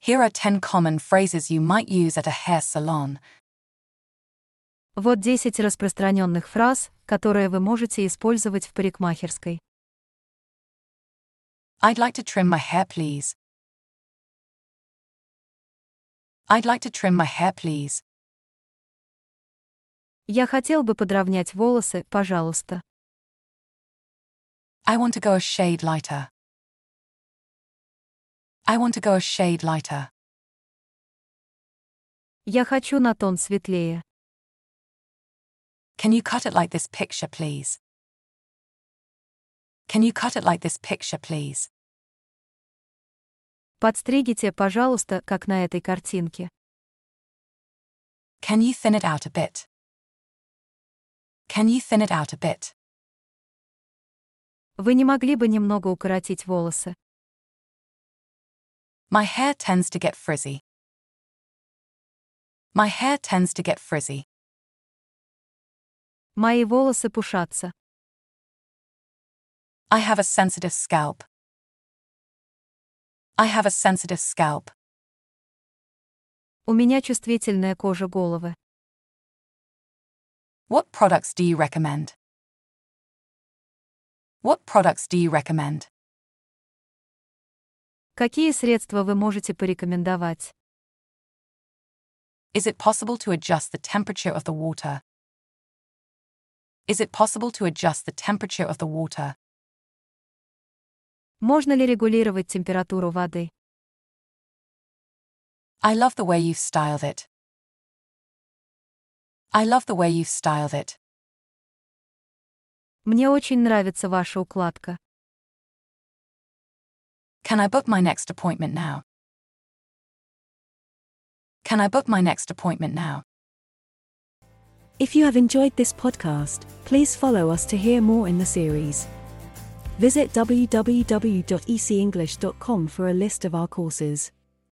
Here are 10 common phrases you might use at a hair salon. Вот 10 распространенных фраз, которые вы можете использовать в парикмахерской. I'd like to trim my hair, please. I'd like to trim my hair, please. Я хотел бы подровнять волосы, пожалуйста. I want to go a shade lighter. I want to go a shade lighter. Я хочу на тон светлее. Can you cut it like this picture, please? Can you cut it like this picture, please? Подстригите, пожалуйста, как на этой картинке. Can you thin it out a bit? Can you thin it out a bit? Вы не могли бы немного укоротить волосы? My hair tends to get frizzy. My hair tends to get frizzy. Мои волосы пушатся. I have a sensitive scalp. I have a sensitive scalp. У меня чувствительная кожа головы. What products do you recommend? What products do you recommend? Какие средства вы можете порекомендовать? Is it possible to adjust the temperature of the water? Is it possible to adjust the temperature of the water? Можно ли регулировать температуру воды? I love the way you've styled it. I love the way you've styled it. Мне очень нравится ваша укладка. Can I book my next appointment now? Can I book my next appointment now? If you have enjoyed this podcast, please follow us to hear more in the series. Visit www.ecenglish.com for a list of our courses.